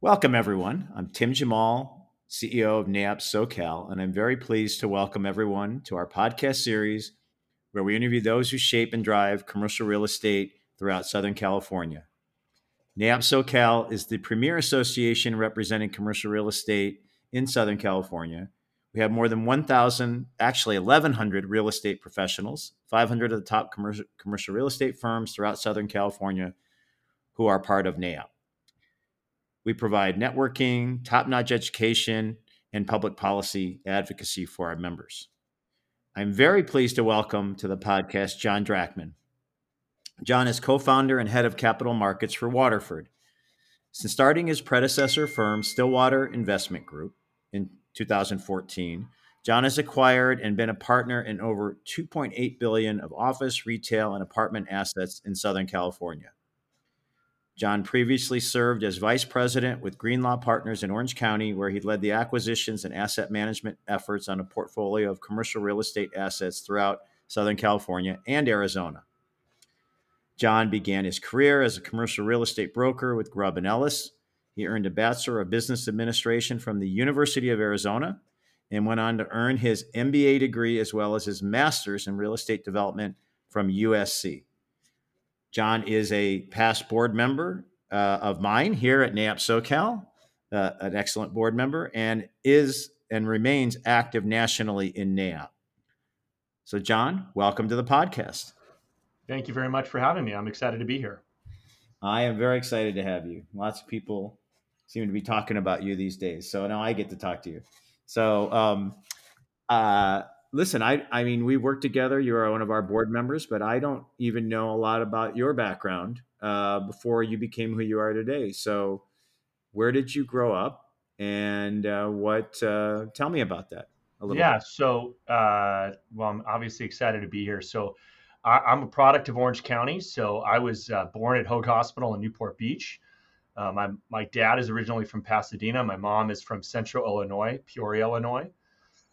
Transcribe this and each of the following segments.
Welcome, everyone. I'm Tim Jemal, CEO of NAIOP SoCal, and I'm very pleased to welcome everyone to our podcast series where we interview those who shape and drive commercial real estate throughout Southern California. NAIOP SoCal is the premier association representing commercial real estate in Southern California. We have more than 1,000, actually 1,100 real estate professionals, 500 of the top commercial, commercial real estate firms throughout Southern California who are part of NAIOP. We provide networking, top notch education, and public policy advocacy for our members. I'm very pleased to welcome to the podcast John Drachman. John is co founder and head of capital markets for Waterford. Since starting his predecessor firm, Stillwater Investment Group, in 2014, John has acquired and been a partner in over 2.8 billion of office, retail, and apartment assets in Southern California. John previously served as vice president with Greenlaw Partners in Orange County, where he led the acquisitions and asset management efforts on a portfolio of commercial real estate assets throughout Southern California and Arizona. John began his career as a commercial real estate broker with Grubb and Ellis. He earned a Bachelor of Business Administration from the University of Arizona and went on to earn his MBA degree as well as his master's in real estate development from USC. John is a past board member uh, of mine here at NAIOP SoCal, uh, an excellent board member, and is and remains active nationally in NAIOP. So, John, welcome to the podcast. Thank you very much for having me. I'm excited to be here. I am very excited to have you. Lots of people seem to be talking about you these days, so now I get to talk to you. So, um, uh, listen, I I mean, we work together. You are one of our board members, but I don't even know a lot about your background uh, before you became who you are today. So, where did you grow up, and uh, what? Uh, tell me about that a little. Yeah. Bit. So, uh, well, I'm obviously excited to be here. So. I, am a product of Orange County, so I was uh, born at Hoag Hospital in Newport Beach. Uh, my my dad is originally from Pasadena. My mom is from Central Illinois, Peoria, Illinois.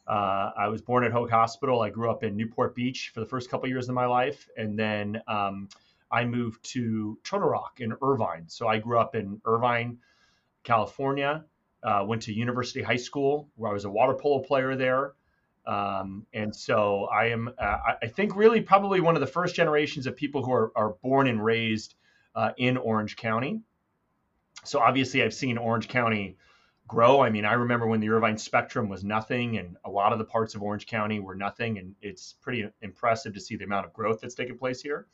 Uh, I was born at Hoag Hospital. I grew up in Newport Beach for the first couple of years of my life, and then um, I moved to Turtle Rock in Irvine. So I grew up in Irvine, California. Uh, went to University High School where I was a water polo player there. Um, and so I am, uh, I think, really probably one of the first generations of people who are, are born and raised uh, in Orange County. So obviously, I've seen Orange County grow. I mean, I remember when the Irvine Spectrum was nothing, and a lot of the parts of Orange County were nothing, and it's pretty impressive to see the amount of growth that's taken place here.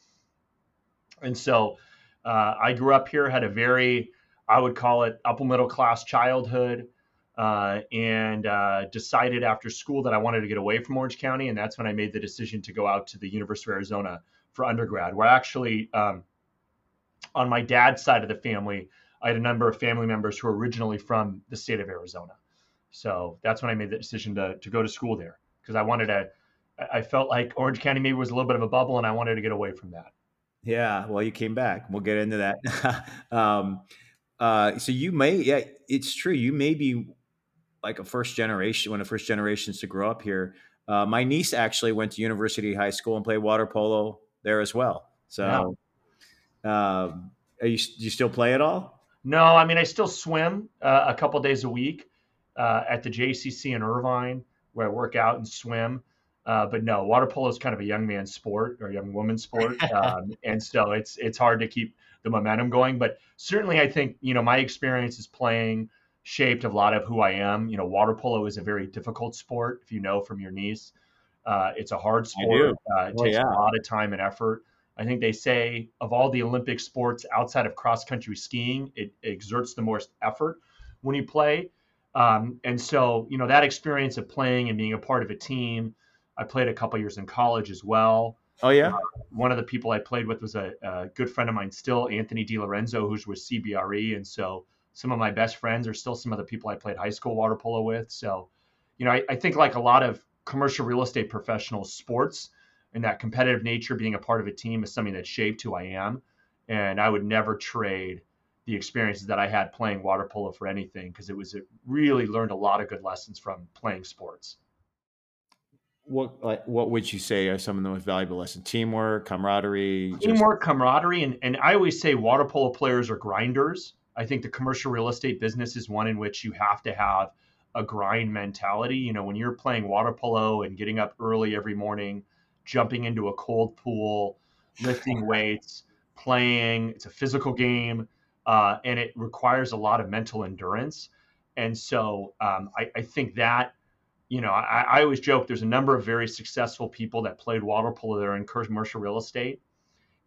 And so, uh, I grew up here, had a very, I would call it upper middle class childhood, uh, and uh, decided after school that I wanted to get away from Orange County, and that's when I made the decision to go out to the University of Arizona for undergrad. Where actually, um, on my dad's side of the family, I had a number of family members who were originally from the state of Arizona. So that's when I made the decision to, to go to school there because I wanted to, I felt like Orange County maybe was a little bit of a bubble and I wanted to get away from that. Yeah. Well, you came back. We'll get into that. um, uh, so you may, yeah, it's true. You may be like a first generation, one of the first generations to grow up here. Uh, my niece actually went to University High School and played water polo there as well. So, yeah. um, are you, do you still play at all? No, I mean I still swim uh, a couple days a week uh, at the JCC in Irvine, where I work out and swim. Uh, but no, water polo is kind of a young man's sport or young woman's sport, um, and so it's it's hard to keep the momentum going. But certainly, I think you know my experience is playing shaped a lot of who I am. You know, water polo is a very difficult sport, if you know from your niece. Uh, it's a hard sport. Uh, it takes yeah. a lot of time and effort. I think they say of all the Olympic sports outside of cross country skiing, it, exerts the most effort when you play. Um, and so, you know, that experience of playing and being a part of a team, I played a couple years in college as well. Oh yeah. Uh, one of the people I played with was a, a good friend of mine still, Anthony DiLorenzo, who's with CBRE, and so some of my best friends are still some of the people I played high school water polo with. So, you know, I, I think like a lot of commercial real estate professionals, sports and that competitive nature, being a part of a team, is something that shaped who I am. And I would never trade the experiences that I had playing water polo for anything because it was it really learned a lot of good lessons from playing sports. what like what would you say are some of the most valuable lessons? Teamwork, camaraderie, teamwork, just... camaraderie, and and I always say water polo players are grinders. I think the commercial real estate business is one in which you have to have a grind mentality. You know, when you're playing water polo and getting up early every morning, jumping into a cold pool, lifting weights, playing, it's a physical game, uh, and it requires a lot of mental endurance. And so um, I, I think that you know, I, I, always joke there's a number of very successful people that played water polo that are in commercial real estate.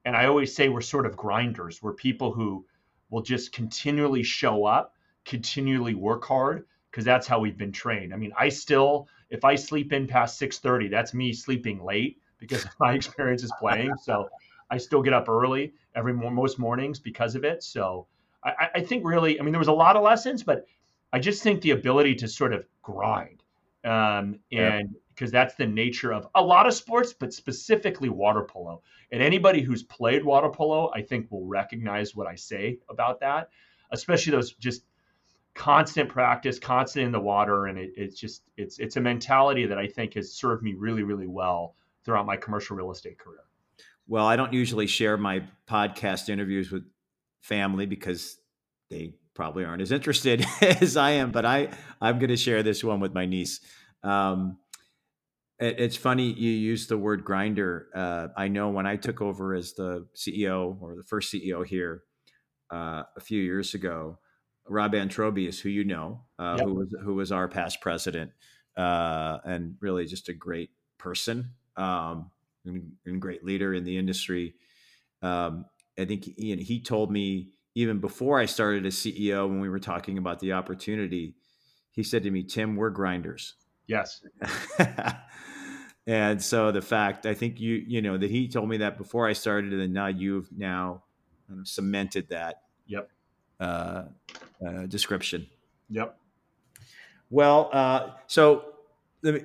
And I always say we're sort of grinders. We're people who will just continually show up, continually work hard, because that's how we've been trained. I mean, I still, if I sleep in past 6:30, that's me sleeping late because of my experiences playing. So I still get up early every most mornings because of it. So I, I think really, I mean, there was a lot of lessons, but I just think the ability to sort of grind um, and because that's the nature of a lot of sports, but specifically water polo. And anybody who's played water polo, I think, will recognize what I say about that, especially those just constant practice, constant in the water, and it, it's just it's it's a mentality that I think has served me really really well throughout my commercial real estate career. Well, I don't usually share my podcast interviews with family because they probably aren't as interested as I am, but I I'm going to share this one with my niece. Um, it, it's funny you use the word grinder. Uh, I know when I took over as the CEO or the first CEO here uh, a few years ago, Rob Antrobius, who you know, uh, yep. who was who was our past president, uh, and really just a great person um, and, and, great leader in the industry. Um, I think he, he told me even before I started as CEO, when we were talking about the opportunity, he said to me, Tim, we're grinders. Yes. and so the fact, I think you, you know, that he told me that before I started, and now you've now cemented that. Yep. Uh, uh, description. Yep. Well, uh, so let me,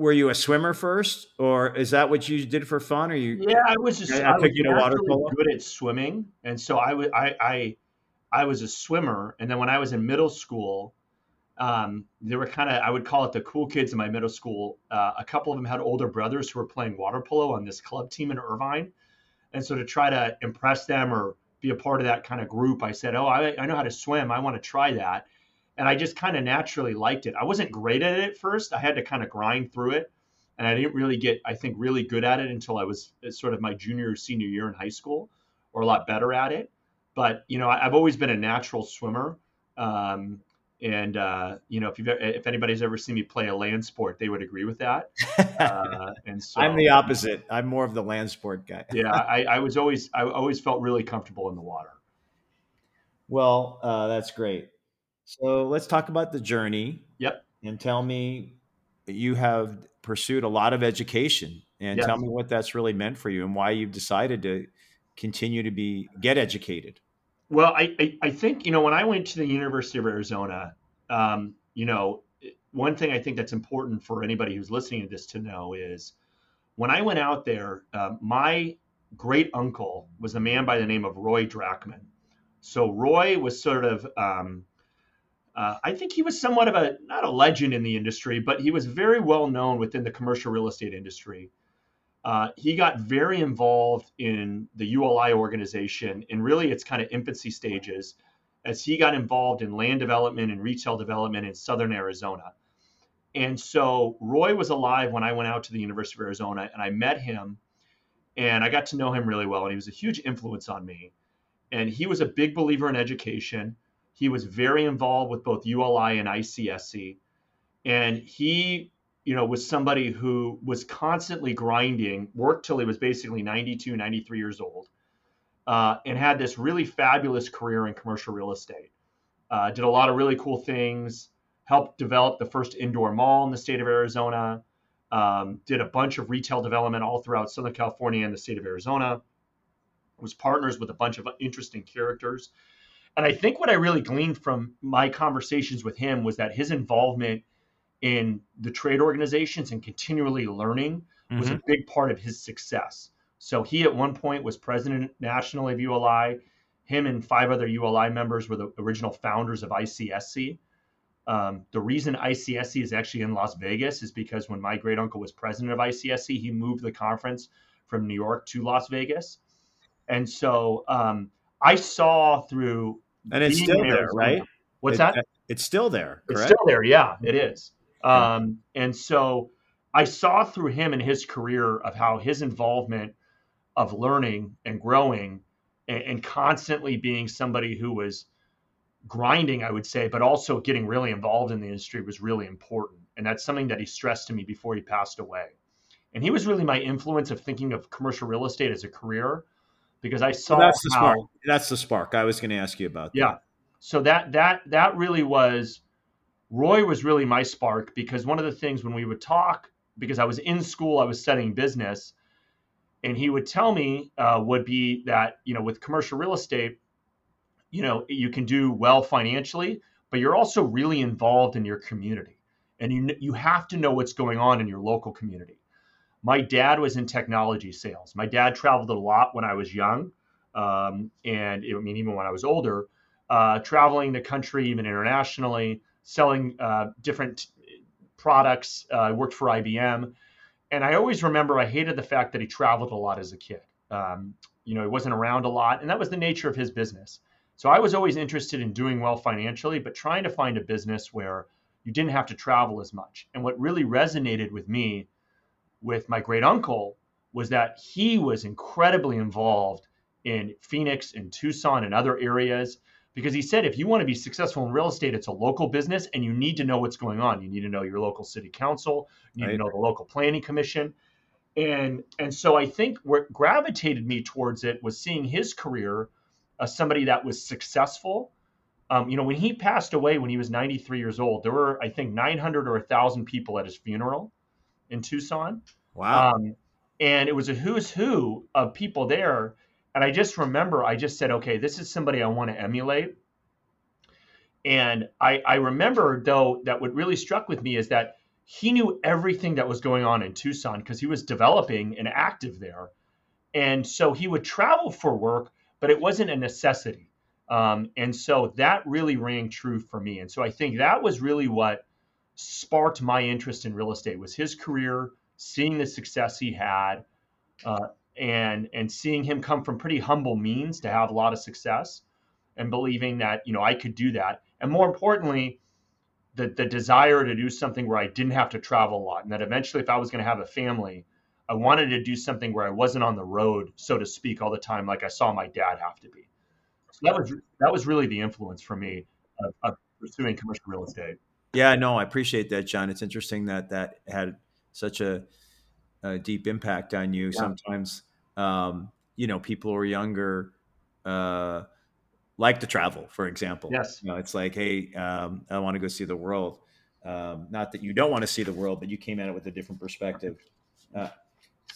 were you a swimmer first, or is that what you did for fun? Or you? Yeah, I was just. I, I was you know, water polo? good at swimming, and so I was. I, I I was a swimmer, and then when I was in middle school, um, they were kind of I would call it the cool kids in my middle school. Uh, a couple of them had older brothers who were playing water polo on this club team in Irvine, and so to try to impress them or be a part of that kind of group, I said, "Oh, I, I know how to swim. I want to try that." And I just kind of naturally liked it. I wasn't great at it at first. I had to kind of grind through it, and I didn't really get, I think, really good at it until I was uh, sort of my junior or senior year in high school, or a lot better at it. But you know, I, have always been a natural swimmer. Um, and uh, you know, if you've if anybody's ever seen me play a land sport, they would agree with that. Uh, and so I'm the opposite. I'm more of the land sport guy. yeah, I, I, was always I always felt really comfortable in the water. Well, uh, that's great. So let's talk about the journey. Yep. And tell me, you have pursued a lot of education, and tell me what that's really meant for you and why you've decided to continue to be get educated. Well, I, I, I think you know when I went to the University of Arizona, um, you know, one thing I think that's important for anybody who's listening to this to know is when I went out there, uh, my great uncle was a man by the name of Roy Drachman. So Roy was sort of um, uh, I think he was somewhat of a not a legend in the industry, but he was very well known within the commercial real estate industry. Uh, he got very involved in the ULI organization in really its kind of infancy stages as he got involved in land development and retail development in southern Arizona. And so Roy was alive when I went out to the University of Arizona and I met him and I got to know him really well. And he was a huge influence on me. And he was a big believer in education. He was very involved with both ULI and ICSC. And he, you know, was somebody who was constantly grinding, worked till he was basically 92, 93 years old, uh, and had this really fabulous career in commercial real estate. Uh, did a lot of really cool things, helped develop the first indoor mall in the state of Arizona, um, did a bunch of retail development all throughout Southern California and the state of Arizona, was partners with a bunch of interesting characters. And I think what I really gleaned from my conversations with him was that his involvement in the trade organizations and continually learning was mm-hmm. a big part of his success. So he at one point was president nationally of ULI. Him and five other ULI members were the original founders of ICSC. Um, the reason ICSC is actually in Las Vegas is because when my great uncle was president of ICSC, he moved the conference from New York to Las Vegas. And so um, I saw through. And it's still there, right? What's it, that? It's still there. Correct? It's still there. Yeah, it is. Um, and so I saw through him and his career of how his involvement of learning and growing and, and constantly being somebody who was grinding, I would say, but also getting really involved in the industry was really important. And that's something that he stressed to me before he passed away. And he was really my influence of thinking of commercial real estate as a career because I saw that's the how, spark. That's the spark. I was going to ask you about. That. Yeah. So that that that really was Roy was really my spark because one of the things when we would talk because I was in school, I was studying business, and he would tell me uh, would be that you know with commercial real estate, you know you can do well financially, but you're also really involved in your community, and you you have to know what's going on in your local community. My dad was in technology sales. My dad traveled a lot when I was young, um, and I mean even when I was older, uh, traveling the country, even internationally, selling uh, different products. Uh, I worked for IBM, and I always remember I hated the fact that he traveled a lot as a kid. Um, you know, he wasn't around a lot, and that was the nature of his business. So I was always interested in doing well financially, but trying to find a business where you didn't have to travel as much. And what really resonated with me with my great uncle was that he was incredibly involved in Phoenix and Tucson and other areas because he said if you want to be successful in real estate, it's a local business and you need to know what's going on. You need to know your local city council, you need right. to know the local planning commission. And and so I think what gravitated me towards it was seeing his career as somebody that was successful. Um, you know, when he passed away when he was 93 years old, there were I think 900 or 1,000 people at his funeral in Tucson. Wow. Um, and it was a who's who of people there. And I just remember, I just said, okay, this is somebody I want to emulate. And I, I remember, though, that what really struck with me is that he knew everything that was going on in Tucson because he was developing and active there. And so he would travel for work, but it wasn't a necessity. Um, and so that really rang true for me. And so I think that was really what sparked my interest in real estate was his career, seeing the success he had, uh, and and seeing him come from pretty humble means to have a lot of success, and believing that you know I could do that, and more importantly, the the desire to do something where I didn't have to travel a lot, and that eventually, if I was going to have a family, I wanted to do something where I wasn't on the road, so to speak, all the time, like I saw my dad have to be. So that was that was really the influence for me of, of pursuing commercial real estate. Yeah, no, I appreciate that, John. It's interesting that that had such a, a deep impact on you. Yeah. Sometimes, um, you know, people who are younger uh, like to travel, for example. Yes. You know, it's like, hey, um, I want to go see the world. Um, not that you don't want to see the world, but you came at it with a different perspective. Uh, so,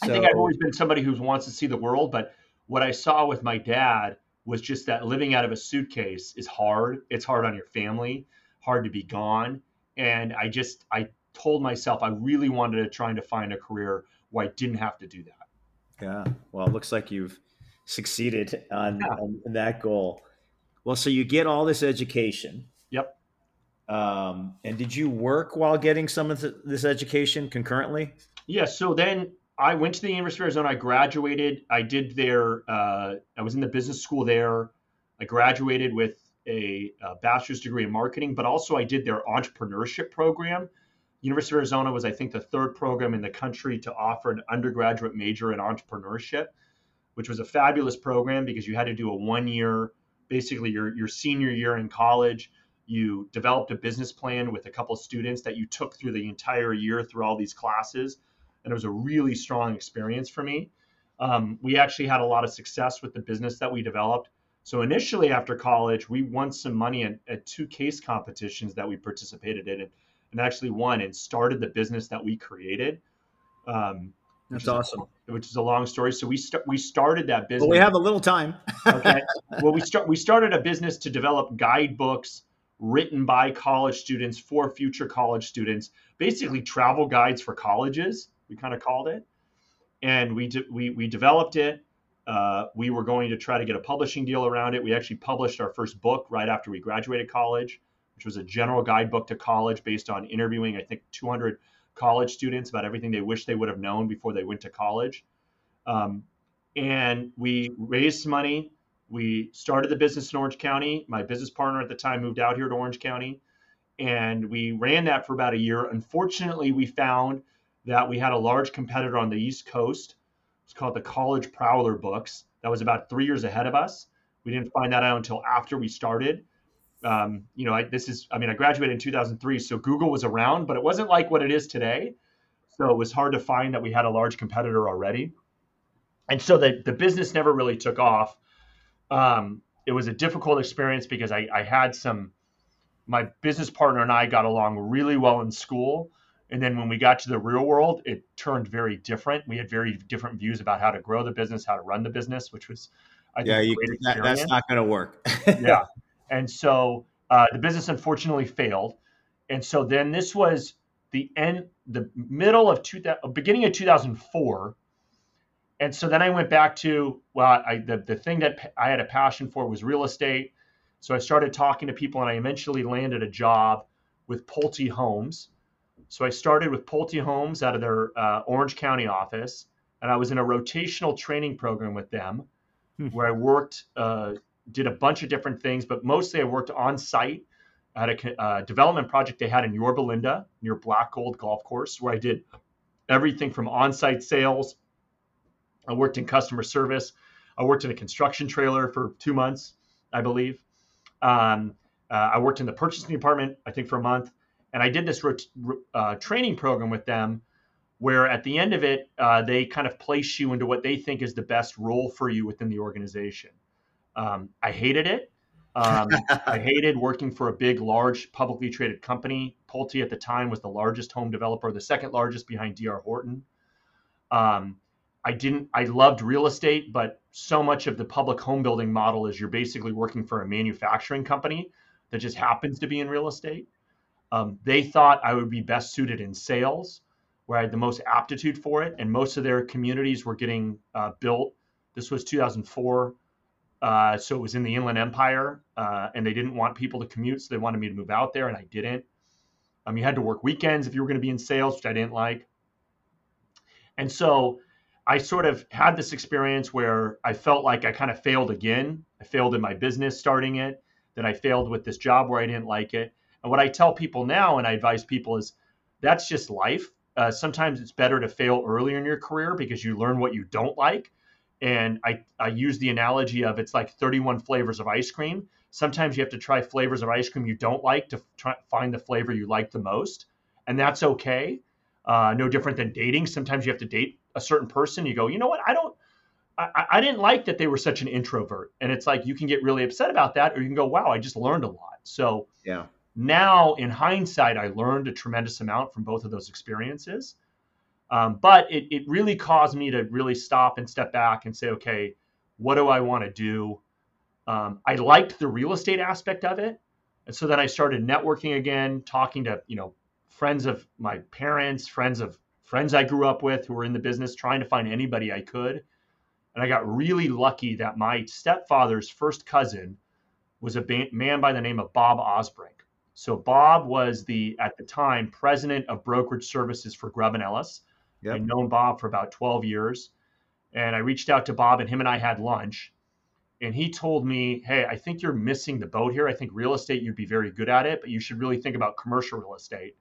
I think I've always been somebody who wants to see the world, but what I saw with my dad was just that living out of a suitcase is hard. It's hard on your family, hard to be gone. And I just, I told myself I really wanted to try to find a career where I didn't have to do that. Yeah. Well, it looks like you've succeeded on, yeah. on that goal. Well, so you get all this education. Yep. Um, and did you work while getting some of this education concurrently? Yeah. So then I went to the University of Arizona. I graduated. I did their. Uh, I was in the business school there. I graduated with a, a, bachelor's degree in marketing, but also I did their entrepreneurship program. University of Arizona was, I think, the third program in the country to offer an undergraduate major in entrepreneurship, which was a fabulous program because you had to do a one year, basically your, your senior year in college. You developed a business plan with a couple of students that you took through the entire year through all these classes. And it was a really strong experience for me. Um, we actually had a lot of success with the business that we developed. So initially after college, we won some money at, at two case competitions that we participated in and actually won and started the business that we created. Um, That's awesome. A, which is a long story. So we st- we started that business. Well, we have a little time. okay. Well, we start we started a business to develop guidebooks written by college students for future college students, basically travel guides for colleges. We kind of called it, and we de- we we developed it. Uh, we were going to try to get a publishing deal around it. We actually published our first book right after we graduated college which was a general guidebook to college based on interviewing, I think, 200 college students about everything they wish they would have known before they went to college. Um, and we raised money. We started the business in Orange County. My business partner at the time moved out here to Orange County, and we ran that for about a year. Unfortunately, we found that we had a large competitor on the East Coast. It's called the College Prowler Books. That was about three years ahead of us. We didn't find that out until after we started. Um, you know, I, this is, I mean, I graduated in 2003, so Google was around, but it wasn't like what it is today. So it was hard to find that we had a large competitor already. And so the, the business never really took off. Um, it was a difficult experience because I, I had some, my business partner and I got along really well in school. And then when we got to the real world, it turned very different. We had very different views about how to grow the business, how to run the business, which was, I yeah, you, that, that's not going to work. yeah. And so uh, the business unfortunately failed. And so then this was the end, the middle of 2000, beginning of 2004 and so then I went back to well, I, the the thing that I had a passion for was real estate. So I started talking to people, and I eventually landed a job with Pulte Homes. So I started with Pulte Homes out of their uh, Orange County office, and I was in a rotational training program with them, hmm. where I worked, uh, did a bunch of different things, but mostly I worked on site at a uh, development project they had in Yorba Linda near Black Gold Golf Course, where I did everything from on-site sales I worked in customer service. I worked in a construction trailer for two months, I believe. Um, uh, I worked in the purchasing department, I think, for a month. And I did this uh, training program with them where at the end of it, uh, they kind of place you into what they think is the best role for you within the organization. Um, I hated it. Um, I hated working for a big, large, publicly traded company. Pulte at the time was the largest home developer, the second largest behind DR Horton. Um, I didn't I loved real estate, but so much of the public home building model is you're basically working for a manufacturing company that just happens to be in real estate. Um, they thought I would be best suited in sales, where I had the most aptitude for it, and most of their communities were getting uh, built. This was 2004, uh, so it was in the Inland Empire, uh, and they didn't want people to commute, so they wanted me to move out there, and I didn't. Um, you had to work weekends if you were going to be in sales, which I didn't like. And so I sort of had this experience where I felt like I kind of failed again. I failed in my business starting it. Then I failed with this job where I didn't like it. And what I tell people now and I advise people is that's just life. Uh, sometimes it's better to fail earlier in your career because you learn what you don't like. And I, I use the analogy of it's like 31 flavors of ice cream. Sometimes you have to try flavors of ice cream you don't like to try, find the flavor you like the most. And that's okay. Uh, no different than dating. Sometimes you have to date a certain person, you go, you know what? I don't, I, I didn't like that they were such an introvert. And it's like you can get really upset about that, or you can go, wow, I just learned a lot. So yeah. Now, in hindsight, I learned a tremendous amount from both of those experiences. Um, but it, it really caused me to really stop and step back and say, okay, what do I want to do? Um, I liked the real estate aspect of it. And so then I started networking again, talking to, you know, friends of my parents, friends of friends I grew up with who were in the business, trying to find anybody I could. And I got really lucky that my stepfather's first cousin was a man by the name of Bob Osbrink. So Bob was the at the time president of brokerage services for Grubb and Ellis. Yep. I'd known Bob for about 12 years. And I reached out to Bob and him and I had lunch. And he told me, Hey, I think you're missing the boat here. I think real estate, you'd be very good at it, but you should really think about commercial real estate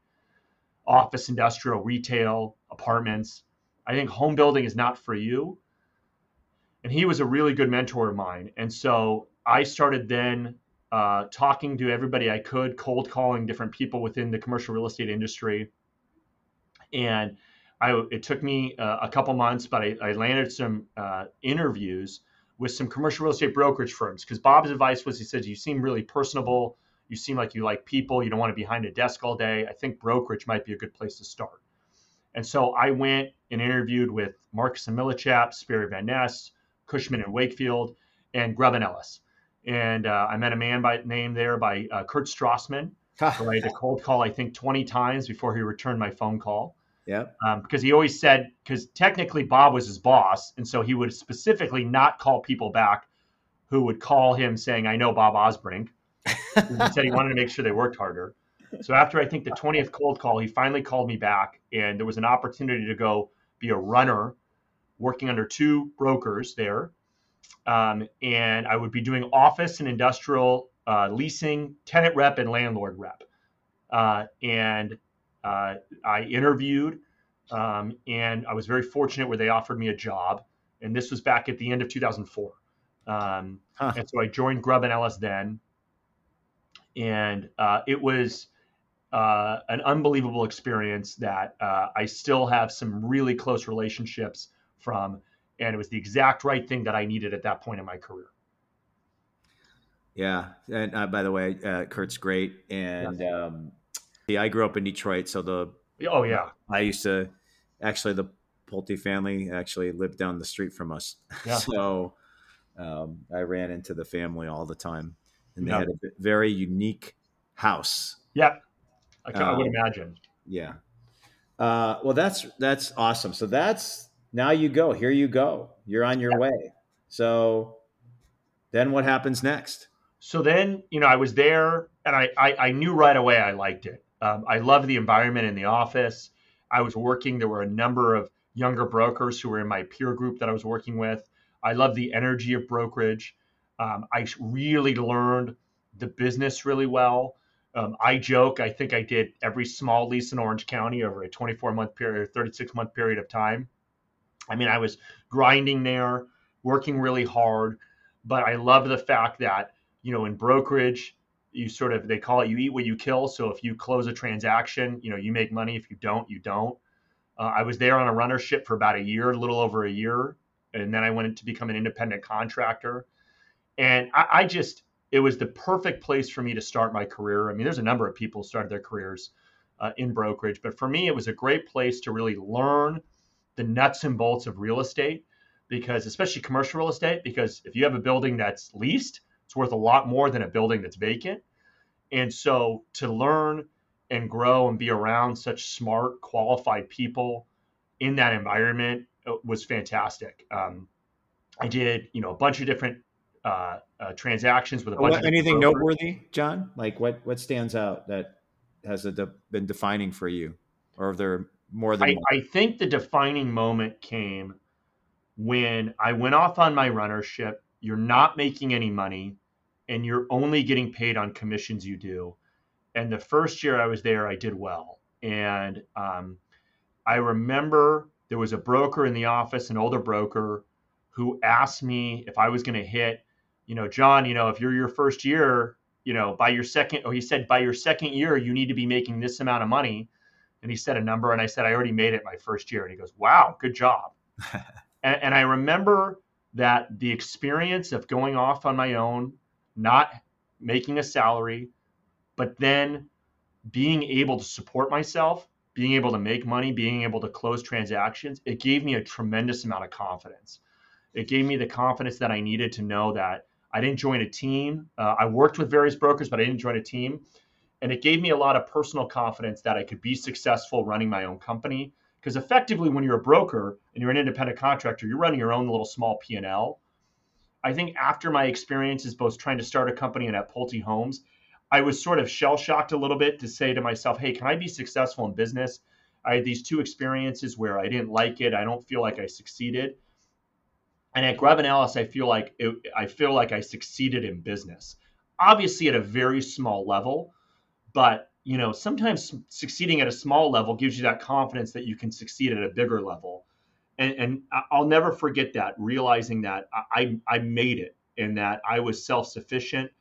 office, industrial, retail, apartments. I think home building is not for you. And he was a really good mentor of mine. And so I started then uh, talking to everybody I could, cold calling different people within the commercial real estate industry. And I, it took me uh, a couple months, but I, I landed some uh, interviews with some commercial real estate brokerage firms because Bob's advice was he said, You seem really personable you seem like you like people. You don't want to be behind a desk all day. I think brokerage might be a good place to start. And so I went and interviewed with Marcus and Millichap, Sperry Van Ness, Cushman and Wakefield, and Grubb and Ellis. And uh, I met a man by name there by uh, Kurt Strassman. who I had a cold call, I think, 20 times before he returned my phone call. Yeah. Um, because he always said, because technically Bob was his boss. And so he would specifically not call people back who would call him saying, I know Bob Osbrink he said he wanted to make sure they worked harder. So after I think the 20th cold call, he finally called me back, and there was an opportunity to go be a runner, working under two brokers there, um, and I would be doing office and industrial uh, leasing, tenant rep, and landlord rep. Uh, and uh, I interviewed, um, and I was very fortunate where they offered me a job. And this was back at the end of 2004. Um, huh. And so I joined Grubb and Ellis then, and uh, it was uh, an unbelievable experience that uh, I still have some really close relationships from, and it was the exact right thing that I needed at that point in my career. Yeah, and uh, by the way, uh, Kurt's great, and yes. um, yeah, I grew up in Detroit, so the oh yeah, I used to actually the Pulte family actually lived down the street from us, yeah. so um, I ran into the family all the time, and they yeah. had a very unique house. Yeah, I, um, I would um, imagine. Yeah. Uh, well, that's that's awesome. So that's now you go. Here you go. You're on your yeah. way. So then what happens next? So then, you know, I was there and I, I, I knew right away I liked it. Um, I loved the environment in the office. I was working, there were a number of younger brokers who were in my peer group that I was working with. I loved the energy of brokerage. Um, I really learned the business really well. Um, I joke, I think I did every small lease in Orange County over a 24 month period, 36 month period of time. I mean, I was grinding there, working really hard, but I love the fact that you know, in brokerage, you sort of they call it you eat what you kill. So if you close a transaction, you know, you make money. If you don't, you don't. Uh, I was there on a runnership for about a year, a little over a year, and then I went to become an independent contractor. And I, I just it was the perfect place for me to start my career. I mean, there's a number of people started their careers uh, in brokerage, but for me, it was a great place to really learn the nuts and bolts of real estate because especially commercial real estate because if you have a building that's leased it's worth a lot more than a building that's vacant. And so to learn and grow and be around such smart, qualified people in that environment uh, was fantastic. Um, I did, you know, a bunch of different uh, uh, transactions with a bunch. What, of anything noteworthy, John? Like what what stands out that has de- been defining for you, or are there more than? I, I think the defining moment came when I went off on my runnership. You're not making any money and you're only getting paid on commissions you do. And the first year I was there, I did well. And um, I remember there was a broker in the office, an older broker, who asked me if I was going to hit, you know, John, you know, if you're your first year, you know, by your second, or he said, by your second year, you need to be making this amount of money. And he said a number, and I said, I already made it my first year. And he goes, Wow, good job. and, and I remember that the experience of going off on my own, not making a salary, but then being able to support myself, being able to make money, being able to close transactions, it gave me a tremendous amount of confidence. It gave me the confidence that I needed to know that I didn't join a team. Uh, I worked with various brokers, but I didn't join a team. And it gave me a lot of personal confidence that I could be successful running my own company. Because effectively, when you're a broker and you're an independent contractor, you're running your own little small P&L. I think after my experiences, both trying to start a company and at Pulte Homes, I was sort of shell shocked a little bit to say to myself, hey, can I be successful in business? I had these two experiences where I didn't like it. I don't feel like I succeeded. And at Grubb and Ellis, I feel like it, I feel like I succeeded in business. Obviously, at a very small level, but you know, sometimes succeeding at a small level gives you that confidence that you can succeed at a bigger level and, and I'll never forget that realizing that I, I made it and that I was self sufficient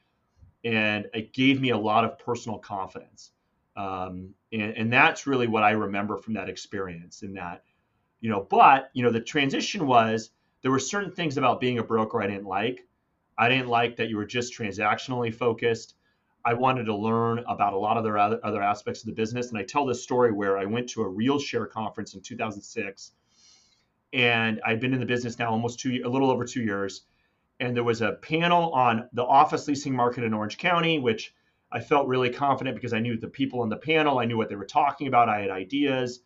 and it gave me a lot of personal confidence. Um, and, and that's really what I remember from that experience. In that, you know, but you know, the transition was there were certain things about being a broker I didn't like. I didn't like that you were just transactionally focused. I wanted to learn about a lot of their other, aspects of the business. And I tell this story where I went to a RealShare conference in 2006 and I've been in the business now almost two, a little over two years. And there was a panel on the office leasing market in Orange County, which I felt really confident because I knew the people on the panel, I knew what they were talking about, I had ideas.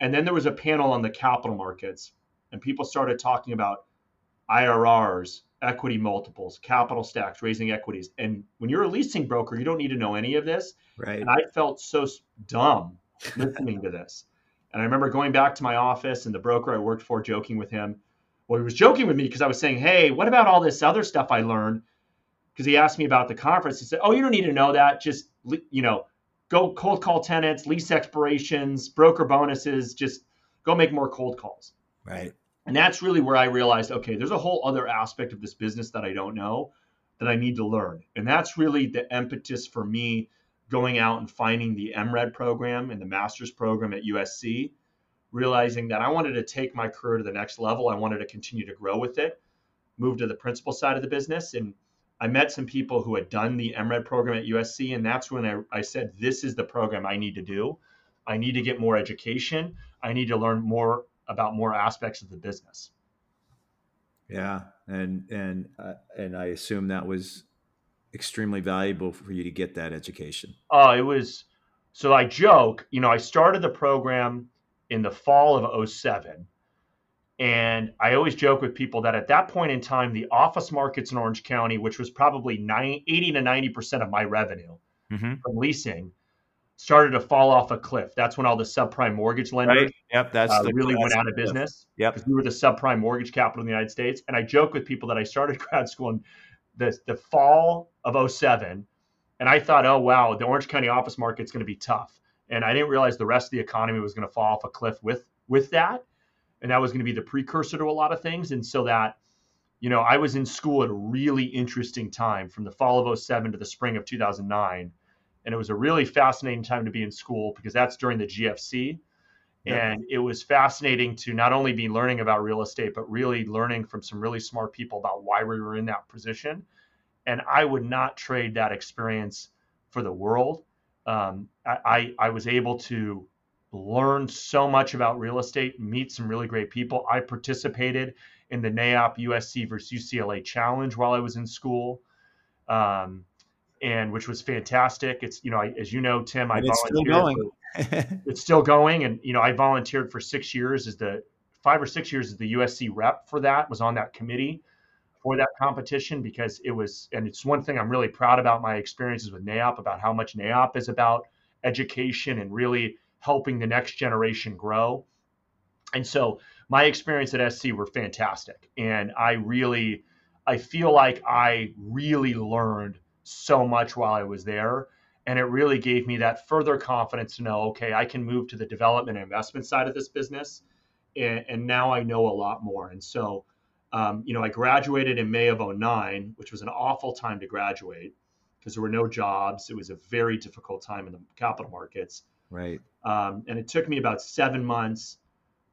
And then there was a panel on the capital markets, and people started talking about IRRs, equity multiples, capital stacks, raising equities. And when you're a leasing broker, you don't need to know any of this. Right. And I felt so dumb listening to this. And I remember going back to my office and the broker I worked for joking with him. Well, he was joking with me because I was saying, Hey, what about all this other stuff I learned? Because he asked me about the conference. He said, Oh, you don't need to know that. Just, you know, go cold call tenants, lease expirations, broker bonuses, just go make more cold calls. Right. And that's really where I realized, okay, there's a whole other aspect of this business that I don't know that I need to learn. And that's really the impetus for me going out and finding the MRED program and the master's program at USC, realizing that I wanted to take my career to the next level. I wanted to continue to grow with it, move to the principal side of the business. And I met some people who had done the MRED program at USC. And that's when I, I said, this is the program I need to do. I need to get more education. I need to learn more about more aspects of the business. Yeah, and and uh, and I assume that was extremely valuable for you to get that education. Oh, it was. So I joke, you know, I started the program in the fall of 07. And I always joke with people that at that point in time, the office markets in Orange County, which was probably 90, 80 to 90% of my revenue mm-hmm. from leasing, started to fall off a cliff. That's when all the subprime mortgage lenders right. yep, that's uh, really went out of business. Yep. Because we were the subprime mortgage capital in the United States. And I joke with people that I started grad school in the, the fall of 07. And I thought, oh, wow, the Orange County office market's going to be tough. And I didn't realize the rest of the economy was going to fall off a cliff with, with that. And that was going to be the precursor to a lot of things. And so that, you know, I was in school at a really interesting time from the fall of 07 to the spring of 2009 and it was a really fascinating time to be in school because that's during the GFC. Yeah. And it was fascinating to not only be learning about real estate, but really learning from some really smart people about why we were in that position. And I would not trade that experience for the world. Um, I, I was able to learn so much about real estate, meet some really great people. I participated in the NAIOP USC versus UCLA challenge while I was in school. Um, and which was fantastic. It's you know, I, as you know, Tim, I it's still going. For, it's still going, and you know, I volunteered for six years as the five or six years as the USC rep for that. Was on that committee for that competition because it was, and it's one thing I'm really proud about my experiences with NAIOP about how much NAIOP is about education and really helping the next generation grow. And so my experience at SC were fantastic, and I really, I feel like I really learned so much while I was there. And it really gave me that further confidence to know, okay, I can move to the development and investment side of this business. And, and now I know a lot more. And so, um, you know, I graduated in May of 09, which was an awful time to graduate because there were no jobs. It was a very difficult time in the capital markets. Right. Um, and it took me about seven months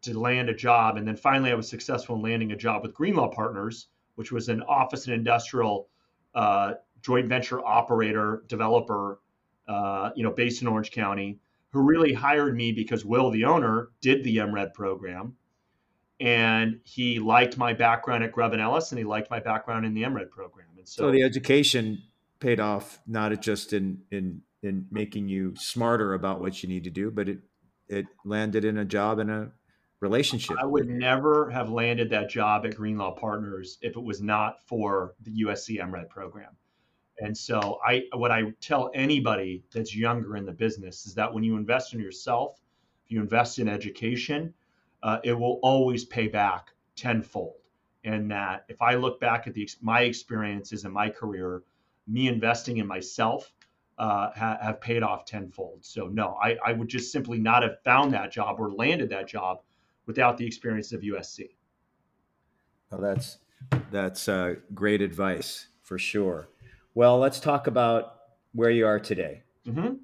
to land a job. And then finally, I was successful in landing a job with Greenlaw Partners, which was an office and industrial uh, joint venture operator developer, uh, you know, based in Orange County, who really hired me because Will, the owner, did the MRED program, and he liked my background at Grubb and Ellis, and he liked my background in the MRED program. And so, so the education paid off not just in in in making you smarter about what you need to do, but it it landed in a job and a relationship. I would never have landed that job at Greenlaw Partners if it was not for the USC MRED program. And so I what I tell anybody that's younger in the business is that when you invest in yourself, if you invest in education, uh, it will always pay back tenfold. And that if I look back at the my experiences in my career, me investing in myself uh, ha, have paid off tenfold. So no, I, I would just simply not have found that job or landed that job without the experience of USC. Well, that's that's uh, great advice for sure. Well, let's talk about where you are today. Mm-hmm.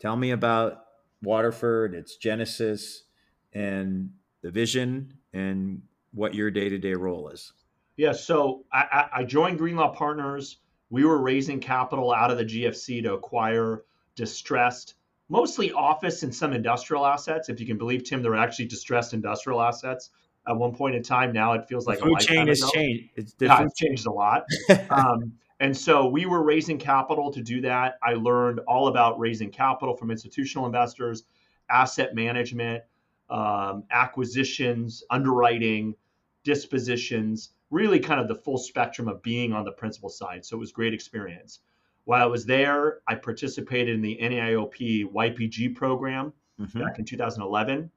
Tell me about Waterford, its genesis, and the vision, and what your day to day role is. Yeah, so I, I joined Greenlaw Partners. We were raising capital out of the GFC to acquire distressed, mostly office and some industrial assets. If you can believe, Tim, there were actually distressed industrial assets at one point in time. Now it feels like the food chain has changed. It's different. Yeah, it's changed a lot. um, and so we were raising capital to do that. I learned all about raising capital from institutional investors, asset management, um, acquisitions, underwriting, dispositions, really kind of the full spectrum of being on the principal side. So it was great experience. While I was there, I participated in the NAIOP YPG program mm-hmm. back in 2011.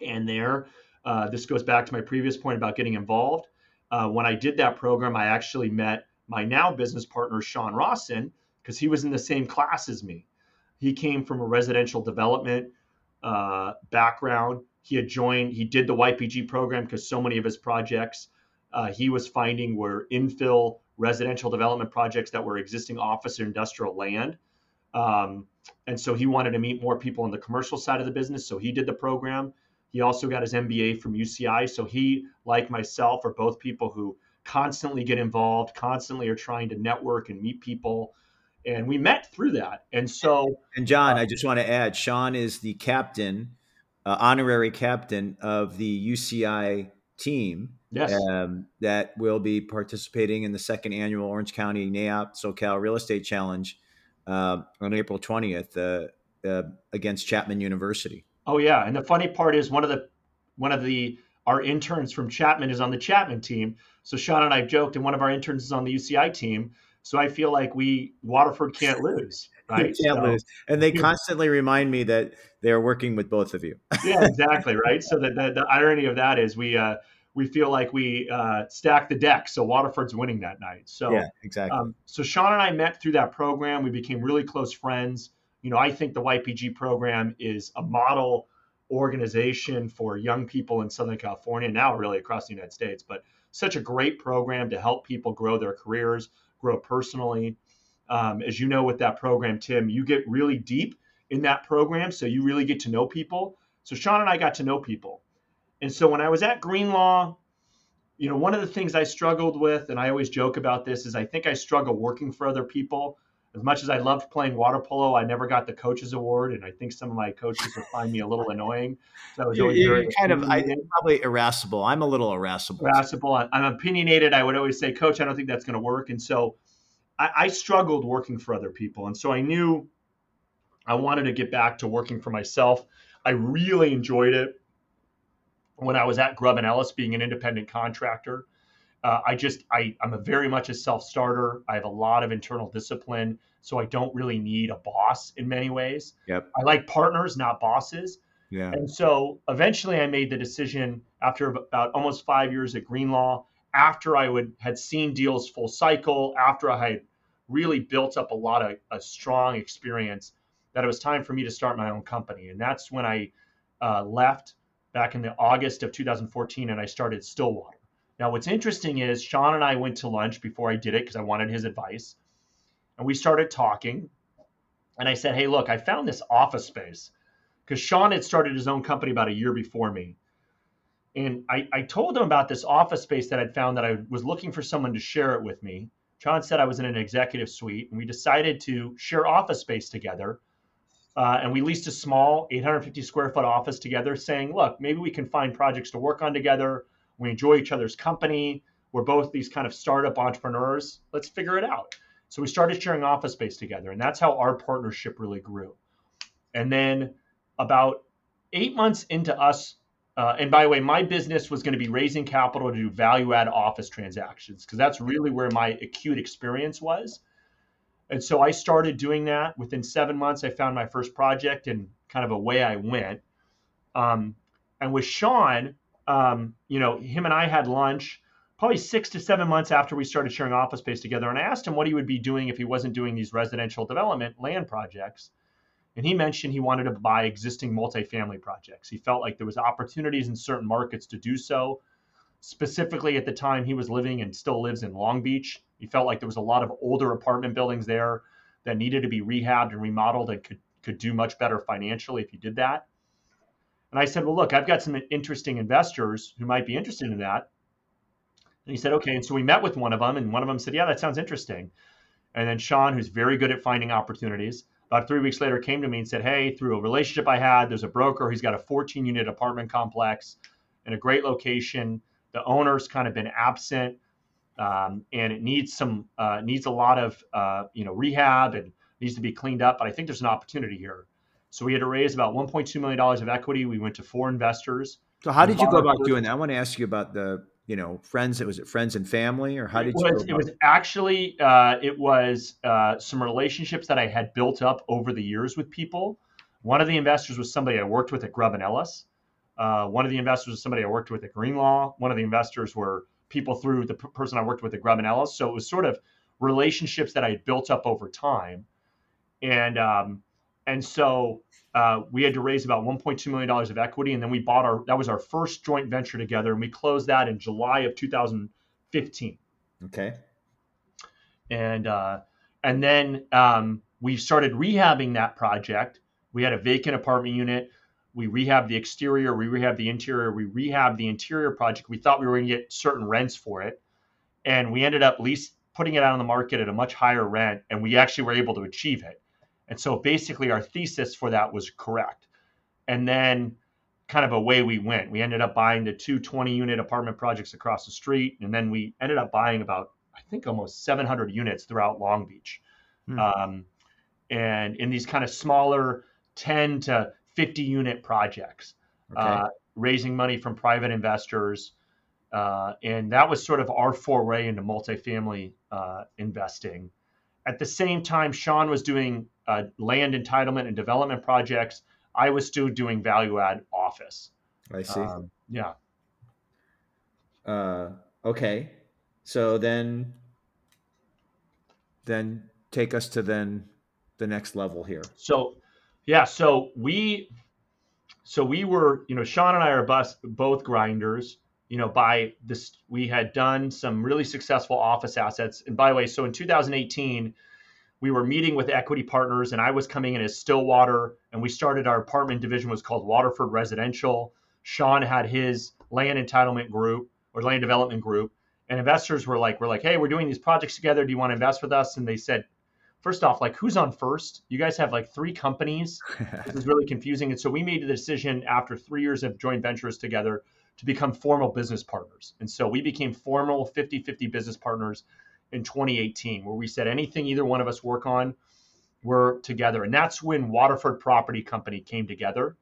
And there, uh, this goes back to my previous point about getting involved. Uh, when I did that program, I actually met my now business partner, Sean Rawson, because he was in the same class as me. He came from a residential development uh, background. He had joined, he did the YPG program because so many of his projects uh, he was finding were infill residential development projects that were existing office or industrial land. Um, and so he wanted to meet more people on the commercial side of the business. So he did the program. He also got his MBA from UCI. So he, like myself, are both people who constantly get involved, constantly are trying to network and meet people. And we met through that. And so. And John, uh, I just want to add Sean is the captain, uh, honorary captain of the UCI team. Yes. Um, that will be participating in the second annual Orange County NAIOP SoCal Real Estate Challenge uh, on April 20th uh, uh, against Chapman University. Oh yeah, and the funny part is one of the one of the our interns from Chapman is on the Chapman team. So Sean and I joked, and one of our interns is on the UCI team. So I feel like we Waterford can't lose, right? can't so, lose, and they constantly remind me that they are working with both of you. yeah, exactly, right. So the, the, the irony of that is we uh, we feel like we uh, stack the deck. So Waterford's winning that night. So yeah, exactly. Um, so Sean and I met through that program. We became really close friends. You know, I think the YPG program is a model organization for young people in Southern California, now really across the United States, but such a great program to help people grow their careers, grow personally. Um, as you know, with that program, Tim, you get really deep in that program. So you really get to know people. So Sean and I got to know people. And so when I was at Greenlaw, you know, one of the things I struggled with, and I always joke about this, is I think I struggle working for other people. As much as I loved playing water polo, I never got the coaches award, and I think some of my coaches would find me a little annoying. So I was always You're kind of I, probably irascible. I'm a little irascible. Irascible. I'm opinionated. I would always say, Coach, I don't think that's going to work. And so I, I struggled working for other people, and so I knew I wanted to get back to working for myself. I really enjoyed it when I was at Grubb and Ellis, being an independent contractor. Uh, I just I I'm a very much a self starter. I have a lot of internal discipline, so I don't really need a boss in many ways. Yep. I like partners, not bosses. Yeah. And so eventually, I made the decision after about almost five years at Greenlaw, after I would had seen deals full cycle, after I had really built up a lot of a strong experience, that it was time for me to start my own company, and that's when I uh, left back in the August of 2014, and I started Stillwater. Now, what's interesting is Sean and I went to lunch before I did it because I wanted his advice, and we started talking. And I said, "Hey, look, I found this office space because Sean had started his own company about a year before me." And I, I told him about this office space that I'd found that I was looking for someone to share it with me. Sean said I was in an executive suite, and we decided to share office space together uh, and we leased a small 850 square foot office together, saying, look, maybe we can find projects to work on together. We enjoy each other's company. We're both these kind of startup entrepreneurs. Let's figure it out. So we started sharing office space together, and that's how our partnership really grew. And then about eight months into us, uh, and by the way, my business was going to be raising capital to do value add office transactions because that's really where my acute experience was. And so I started doing that. Within seven months, I found my first project and kind of away I went. Um, and with Sean, um, you know, him and I had lunch probably six to seven months after we started sharing office space together. And I asked him what he would be doing if he wasn't doing these residential development land projects. And he mentioned he wanted to buy existing multifamily projects. He felt like there was opportunities in certain markets to do so. Specifically, at the time, he was living and still lives in Long Beach. He felt like there was a lot of older apartment buildings there that needed to be rehabbed and remodeled and could could do much better financially if you did that. And I said, well, look, I've got some interesting investors who might be interested in that. And he said, okay. And so we met with one of them, and one of them said, yeah, that sounds interesting. And then Sean, who's very good at finding opportunities, about three weeks later came to me and said, hey, through a relationship I had, there's a broker. He's got a 14 unit apartment complex in a great location. The owner's kind of been absent um, and it needs some uh, needs a lot of uh, you know rehab and needs to be cleaned up. But I think there's an opportunity here. So we had to raise about 1.2 million dollars of equity. We went to four investors. So how did you go about doing that? I want to ask you about the you know friends? It was it friends and family, or how did it was, you? it was actually uh, it was uh, some relationships that I had built up over the years with people. One of the investors was somebody I worked with at Grubb and Ellis. Uh, one of the investors was somebody I worked with at Greenlaw. One of the investors were people through the p- person I worked with at Grubb and Ellis. So it was sort of relationships that I had built up over time, and um, and so uh, we had to raise about 1.2 million dollars of equity, and then we bought our that was our first joint venture together, and we closed that in July of 2015. Okay. And uh, and then um, we started rehabbing that project. We had a vacant apartment unit. We rehabbed the exterior. We rehabbed the interior. We rehabbed the interior project. We thought we were going to get certain rents for it, and we ended up least putting it out on the market at a much higher rent, and we actually were able to achieve it. And so basically, our thesis for that was correct. And then, kind of away we went. We ended up buying the two 20 unit apartment projects across the street. And then we ended up buying about, I think, almost 700 units throughout Long Beach. Hmm. Um, and in these kind of smaller 10 to 50 unit projects, Okay. uh, raising money from private investors. Uh, and that was sort of our foray into multifamily uh, investing. At the same time, Sean was doing uh, land entitlement and development projects. I was still doing value add office. I see. Um, yeah. uh, okay. So then, then take us to then the next level here. So, yeah. So we, so we were, you know, Sean and I are bus, both grinders. You know, by this, we had done some really successful office assets. And by the way, so in 2018, we were meeting with equity partners, and I was coming in as Stillwater, and we started our apartment division was called Waterford Residential. Sean had his land entitlement group or land development group, and investors were like, "We're like, hey, we're doing these projects together. Do you want to invest with us?" And they said, first off, like, who's on first? You guys have like three companies. This is really confusing. And so we made the decision after three years of joint ventures together to become formal business partners. And so we became formal 50 50 business partners in 2018, where we said anything either one of us work on, we're together. And that's when Waterford Property Company came together.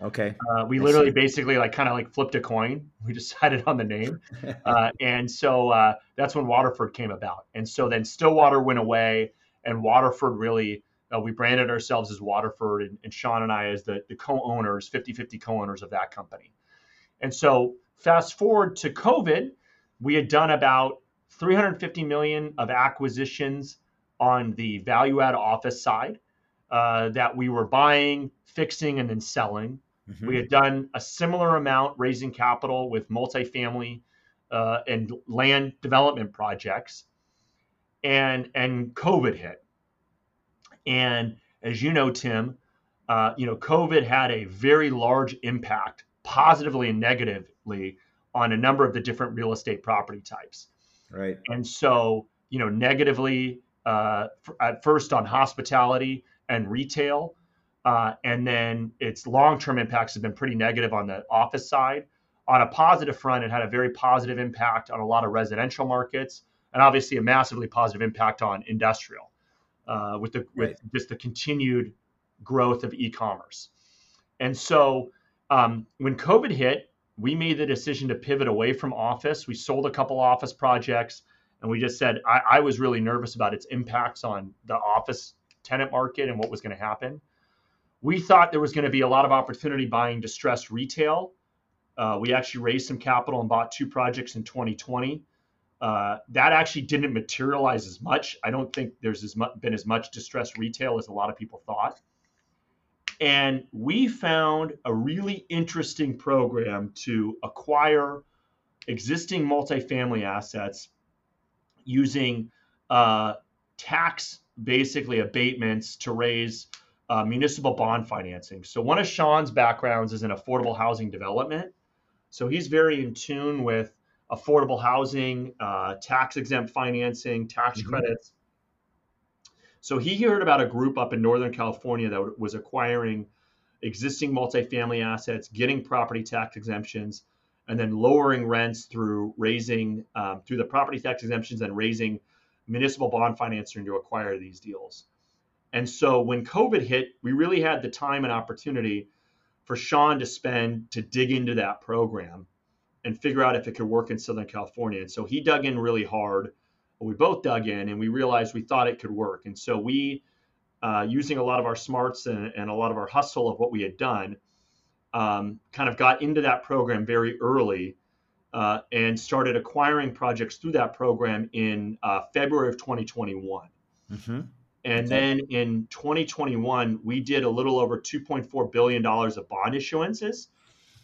okay. Uh, we I literally see. basically like kind of like flipped a coin. We decided on the name. Uh, and so uh, that's when Waterford came about. And so then Stillwater went away, and Waterford really, uh, we branded ourselves as Waterford, and, and Sean and I as the, the co owners, 50 50 co owners of that company. And so fast forward to COVID, we had done about 350 million of acquisitions on the value add office side uh, that we were buying, fixing, and then selling. Mhm. We had done a similar amount raising capital with multifamily uh, and land development projects, and and COVID hit. And as you know, Tim, uh, you know COVID had a very large impact, positively and negatively, on a number of the different real estate property types. Right. And so, you know, negatively uh, f- at first on hospitality and retail, uh, and then its long-term impacts have been pretty negative on the office side. On a positive front, it had a very positive impact on a lot of residential markets, and obviously a massively positive impact on industrial, uh, with the with Right. just the continued growth of e-commerce. And so, um, when COVID hit, we made the decision to pivot away from office. We sold a couple office projects, and we just said I, I was really nervous about its impacts on the office tenant market and what was going to happen. We thought there was going to be a lot of opportunity buying distressed retail. Uh, we actually raised some capital and bought two projects in 2020. Uh, that actually didn't materialize as much. I don't think there's as been as much distressed retail as a lot of people thought. And we found a really interesting program to acquire existing multifamily assets using uh, tax basically abatements to raise uh, municipal bond financing. So one of Sean's backgrounds is in affordable housing development. So he's very in tune with affordable housing, uh, tax exempt financing, tax Mhm. credits. So he heard about a group up in Northern California that was acquiring existing multifamily assets, getting property tax exemptions, and then lowering rents through raising um, through the property tax exemptions and raising municipal bond financing to acquire these deals. And so when COVID hit, we really had the time and opportunity for Sean to spend to dig into that program. and figure out if it could work in Southern California. And so he dug in really hard. We both dug in and we realized we thought it could work. And so we, uh, using a lot of our smarts and, and, a lot of our hustle of what we had done, um, kind of got into that program very early uh, and started acquiring projects through that program in uh, February of 2021. Mm-hmm. And then in 2021, we did a little over 2.4 billion dollars of bond issuances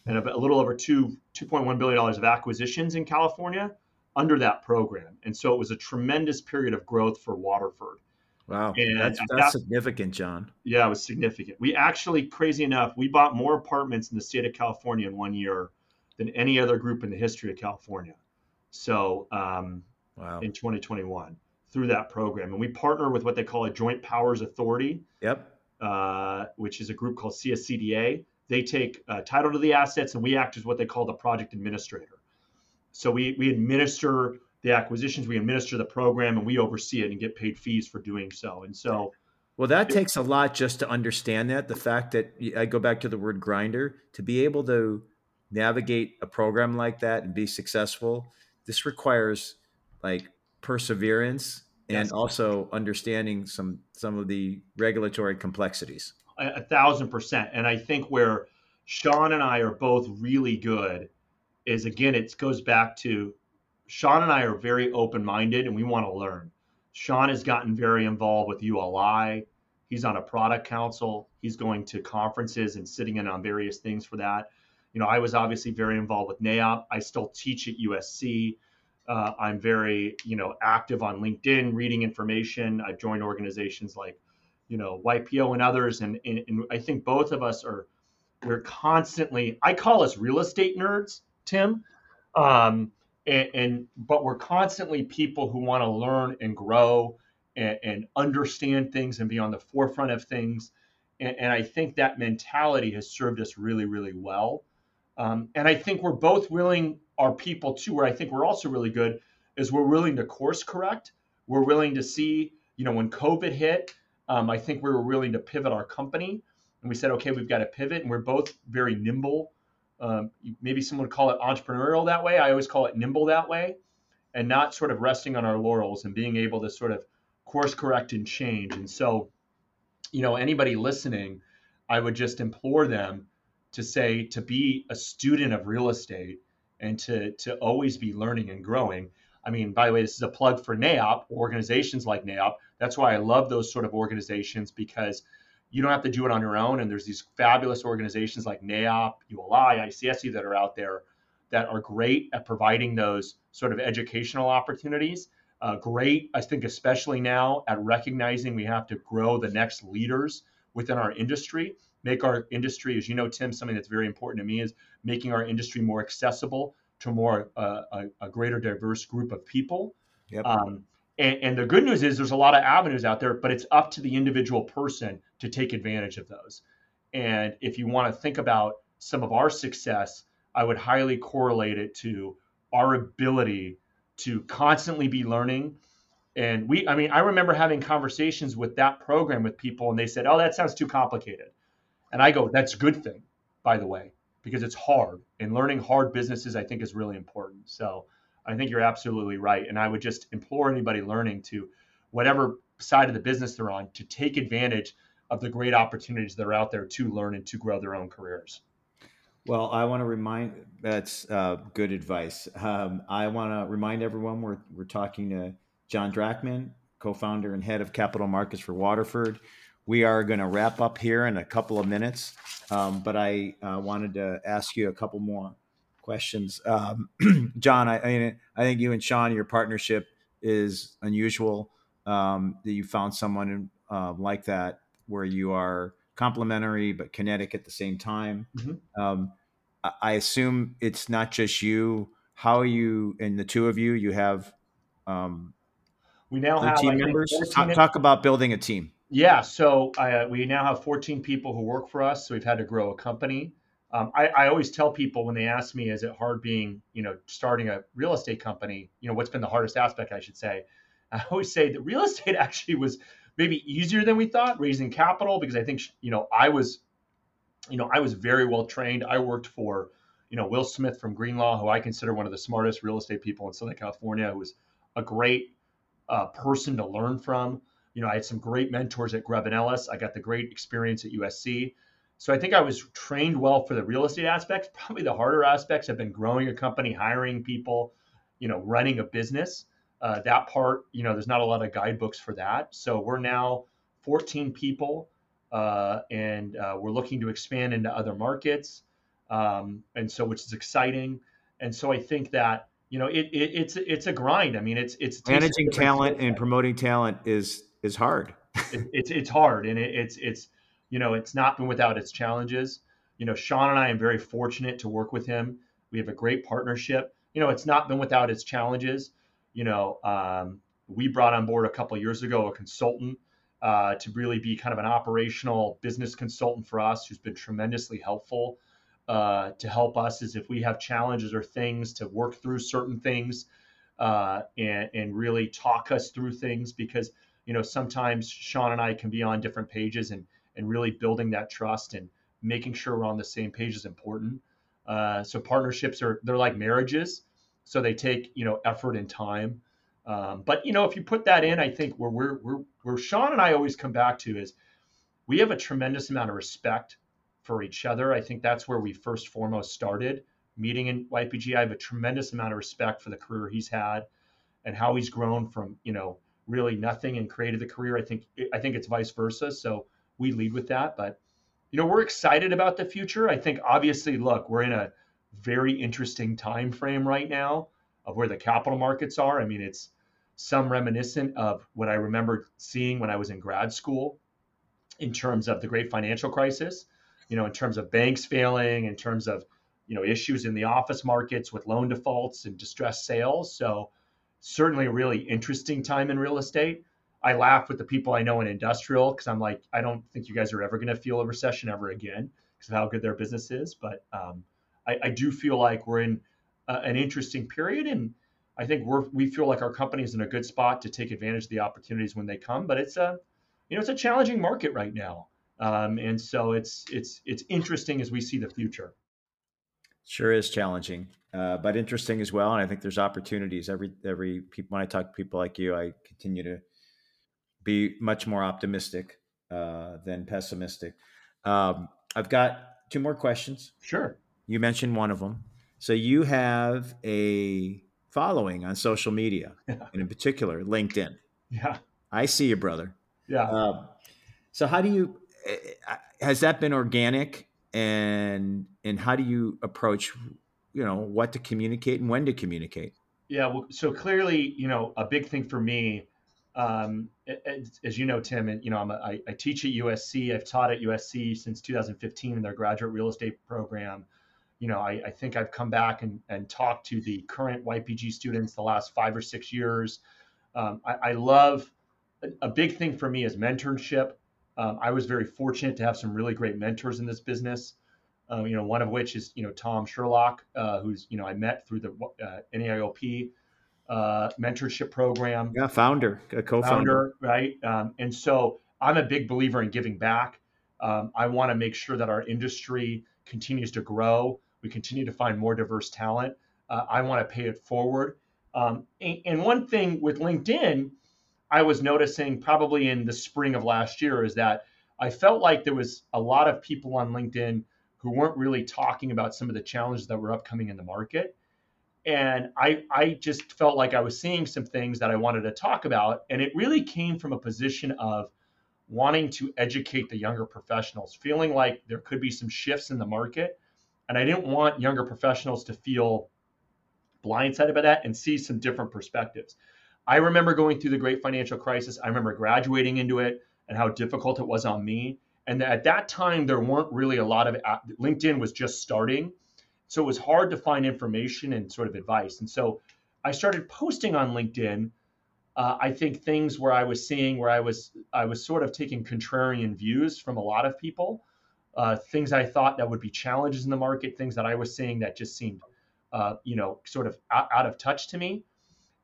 and a little over two 2.1 billion dollars of acquisitions in California under that program. And so it was a tremendous period of growth for Waterford. Wow, and that's, that's that, significant, John. Yeah, it was significant. We actually, crazy enough, we bought more apartments in the state of California in one year than any other group in the history of California. So, um, wow. in 2021 through that program. And we partner with what they call a Joint Powers Authority. Yep. Uh, which is a group called CSCDA. They take uh, title to the assets, and we act as what they call the project administrator. So we we administer the acquisitions, we administer the program, and we oversee it and get paid fees for doing so. And so. Well, that takes a lot just to understand that. The fact that I go back to the word grinder to be able to navigate a program like that and be successful. This requires like perseverance and also understanding some some of the regulatory complexities. A, a, thousand percent. And I think where Sean and I are both really good is again, it goes back to Sean and I are very open minded and we want to learn. Sean has gotten very involved with ULI. He's on a product council. He's going to conferences and sitting in on various things for that. You know, I was obviously very involved with NAIOP. I still teach at USC. Uh, I'm very, you know, active on LinkedIn, reading information. I've joined organizations like, you know, YPO and others, and, and, and I think both of us are. We're constantly. I call us real estate nerds, Tim, um, and, and but we're constantly people who want to learn and grow and, and, understand things and be on the forefront of things. And, and I think that mentality has served us really, really well. Um, and I think we're both willing our people too, where I think we're also really good is we're willing to course correct. We're willing to see, you know, when COVID hit, um, I think we were willing to pivot our company. And we said, okay, we've got to pivot. And we're both very nimble. Um, maybe someone would call it entrepreneurial that way. I always call it nimble that way. And not sort of resting on our laurels and being able to sort of course correct and change. And so, you know, anybody listening, I would just implore them to say to be a student of real estate and to to always be learning and growing. I mean, by the way, this is a plug for NAIOP, organizations like NAIOP. That's why I love those sort of organizations because you don't have to do it on your own. And there's these fabulous organizations like NAIOP, ULI, ICSC that are out there that are great at providing those sort of educational opportunities. Uh, great, I think, especially now at recognizing we have to grow the next leaders within our industry make our industry, as you know, Tim, something that's very important to me is making our industry more accessible to more uh, a, a, greater diverse group of people. Yep. Um, and, and, the good news is there's a lot of avenues out there, but it's up to the individual person to take advantage of those. And if you want to think about some of our success, I would highly correlate it to our ability to constantly be learning. And we, I mean, I remember having conversations with that program with people, and they said, "Oh, that sounds too complicated." And I go, that's a good thing, by the way, because it's hard. And learning hard businesses, I think, is really important. So I think you're absolutely right. And I would just implore anybody learning to, whatever side of the business they're on, to take advantage of the great opportunities that are out there to learn and to grow their own careers. Well, I want to remind that's uh, good advice. Um, I want to remind everyone we're, we're talking to John Drachman, co founder and head of capital markets for Waterford. We are going to wrap up here in a couple of minutes, um, but I uh, wanted to ask you a couple more questions. Um, John, I, I, mean, I think you and Sean, your partnership is unusual. Um, that you found someone uh, like that where you are complementary but kinetic at the same time. Mm-hmm. Um, I, I assume it's not just you. How are you and the two of you? You have um, we now have team members. Talk, talk, about building a team. Yeah, so uh, we now have 14 people who work for us. So we've had to grow a company. Um, I, I, always tell people when they ask me, is it hard being, you know, starting a real estate company? You know, what's been the hardest aspect, I should say. I always say that real estate actually was maybe easier than we thought, raising capital, because I think, you know, I was, you know, I was very well trained. I worked for, you know, Will Smith from Greenlaw, who I consider one of the smartest real estate people in Southern California, who was a great uh, person to learn from. You know, I had some great mentors at Grubb and Ellis. I got the great experience at USC. So I think I was trained well for the real estate aspects. Probably the harder aspects have been growing a company, hiring people, you know, running a business. Uh, that part, you know, there's not a lot of guidebooks for that. So we're now 14 people, uh, and uh, we're looking to expand into other markets, um, and so which is exciting. And so I think that you know it, it it's it's a grind. I mean, it's it's managing talent and promoting talent is is hard. it, it's it's hard, and it, it's it's you know it's not been without its challenges. You know, Sean and I am very fortunate to work with him. We have a great partnership. You know, it's not been without its challenges. You know, um, we brought on board a couple years ago a consultant uh, to really be kind of an operational business consultant for us, who's been tremendously helpful uh, to help us. Is if we have challenges or things to work through certain things uh, and and really talk us through things because you know sometimes Sean and I can be on different pages and and really building that trust and making sure we're on the same page is important. Uh, so partnerships are they're like marriages, so they take you know effort and time. Um, but you know, if you put that in, I think where we're, we're where Sean and I always come back to is we have a tremendous amount of respect for each other. I think that's where we first foremost started meeting in YPG. I have a tremendous amount of respect for the career he's had and how he's grown from you know really nothing and created the career. I think I think it's vice versa. So we lead with that, but you know we're excited about the future. I think obviously, look, we're in a very interesting time frame right now of where the capital markets are. I mean, it's some reminiscent of what I remember seeing when I was in grad school in terms of the great financial crisis, you know, in terms of banks failing, in terms of, you know, issues in the office markets with loan defaults and distressed sales. So certainly a really interesting time in real estate. I laugh with the people I know in industrial because I'm like, I don't think you guys are ever going to feel a recession ever again because of how good their business is. But um, I, I, do feel like we're in an interesting period and I think we're we feel like our company is in a good spot to take advantage of the opportunities when they come. But it's a you know it's a challenging market right now, um, and so it's it's it's interesting as we see the future. Sure is challenging, uh, but interesting as well. And I think there's opportunities. Every every people when I talk to people like you, I continue to be much more optimistic uh, than pessimistic. Um, I've got two more questions. Sure. You mentioned one of them. So you have a following on social media, yeah. and in particular, LinkedIn. Yeah. I see you, brother. Yeah. Um, so how do you eh, eh, has that been organic and and how do you approach you know what to communicate and when to communicate? Yeah, well, so clearly, you know, a big thing for me, um, as, as, you know, Tim, and you know, I'm a, I, I teach at USC. I've taught at USC since 2015 in their graduate real estate program you know, I, I, think I've come back and, and talked to the current YPG students the last five or six years. Um, I, I, love a big thing for me is mentorship. Um, I was very fortunate to have some really great mentors in this business. Um, you know, one of which is you know Tom Sherlock, uh, who's you know I met through the uh, NAIOP uh, mentorship program. Yeah, founder, a co-founder, right? Um, and so I'm a big believer in giving back. Um, I want to make sure that our industry continues to grow we continue to find more diverse talent. Uh, I want to pay it forward. Um, and, and, one thing with LinkedIn, I was noticing probably in the spring of last year is that I felt like there was a lot of people on LinkedIn who weren't really talking about some of the challenges that were upcoming in the market. And I, I just felt like I was seeing some things that I wanted to talk about. And it really came from a position of wanting to educate the younger professionals, feeling like there could be some shifts in the market and I didn't want younger professionals to feel blindsided by that and see some different perspectives. I remember going through the great financial crisis. I remember graduating into it and how difficult it was on me. And at that time, there weren't really a lot of uh, LinkedIn was just starting. So it was hard to find information and sort of advice. And so I started posting on LinkedIn. Uh, I think things where I was seeing where I was I was sort of taking contrarian views from a lot of people uh, things I thought that would be challenges in the market, things that I was seeing that just seemed, uh, you know, sort of out, out, of touch to me.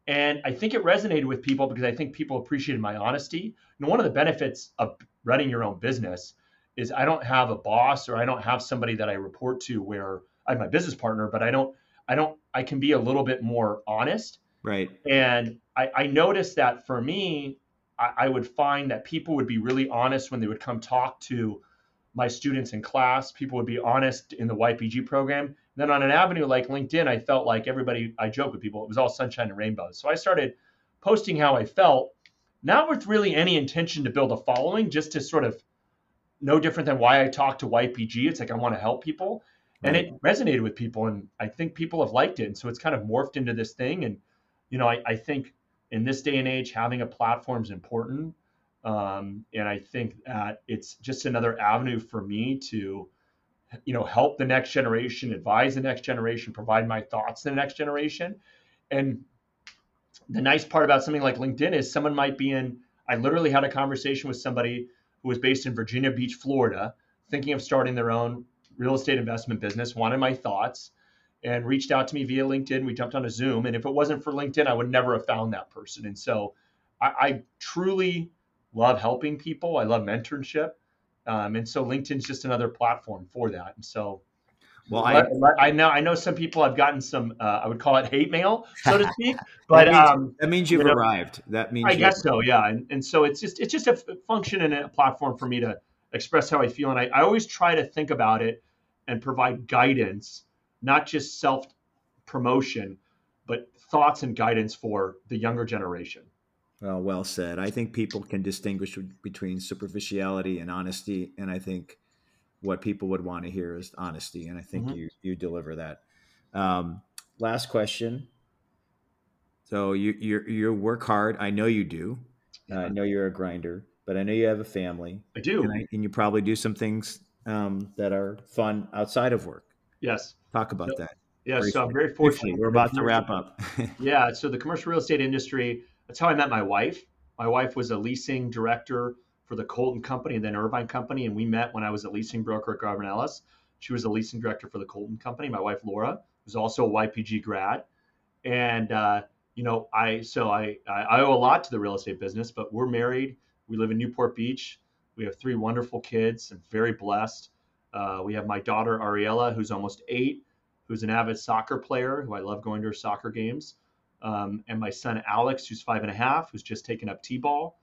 And I think it resonated with people because I think people appreciated my honesty. And one of the benefits of running your own business is I don't have a boss or I don't have somebody that I report to where I have my business partner, but I don't I don't I can be a little bit more honest. Right. And I, I noticed that for me, I, I would find that people would be really honest when they would come talk to my students in class. People would be honest in the YPG program. And then on an avenue like LinkedIn, I felt like everybody, I joke with people, it was all sunshine and rainbows. So I started posting how I felt, not with really any intention to build a following, just to sort of no different than why I talk to YPG. It's like I want to help people. And it resonated with people. And I think people have liked it. And so it's kind of morphed into this thing. And, you know, I, I think in this day and age, having a platform is important. Um, and I think that it's just another avenue for me to, you know, help the next generation, advise the next generation, provide my thoughts to the next generation. And the nice part about something like LinkedIn is someone might be in. I literally had a conversation with somebody who was based in Virginia Beach, Florida, thinking of starting their own real estate investment business, wanted my thoughts, and reached out to me via LinkedIn. We jumped on a Zoom. And if it wasn't for LinkedIn, I would never have found that person. And so I, I truly love helping people. I love mentorship. Um, and so LinkedIn's just another platform for that. And so, well, I, I know I know some people have gotten some uh, I would call it hate mail, so to speak. But that, means, um, that means you've you know, arrived. That means I guess so, yeah. And, and so it's just it's just a function and a platform for me to express how I feel. And I, I always try to think about it and provide guidance, not just self promotion, but thoughts and guidance for the younger generation. Well, well said. I think people can distinguish between superficiality and honesty, and I think what people would want to hear is honesty, and I think mm-hmm. you you deliver that. Um, last question. So you you you work hard. I know you do. Yeah. I know you're a grinder, but I know you have a family. I do, and, I, and you probably do some things um, that are fun outside of work. Yes. Talk about so, that. Yeah, so I'm very fortunate. We're about to wrap up. yeah, so the commercial real estate industry, that's how I met my wife. My wife was a leasing director for the Colton Company and then Irvine Company, and we met when I was a leasing broker at Grubb and Ellis. She was a leasing director for the Colton Company. My wife Laura was also a YPG grad, and uh, you know I so I I owe a lot to the real estate business, but we're married. We live in Newport Beach. We have three wonderful kids and very blessed. Uh, we have my daughter Ariella, who's almost eight, who's an avid soccer player, who I love going to her soccer games. Um, and my son Alex, who's five and a half, who's just taken up t-ball,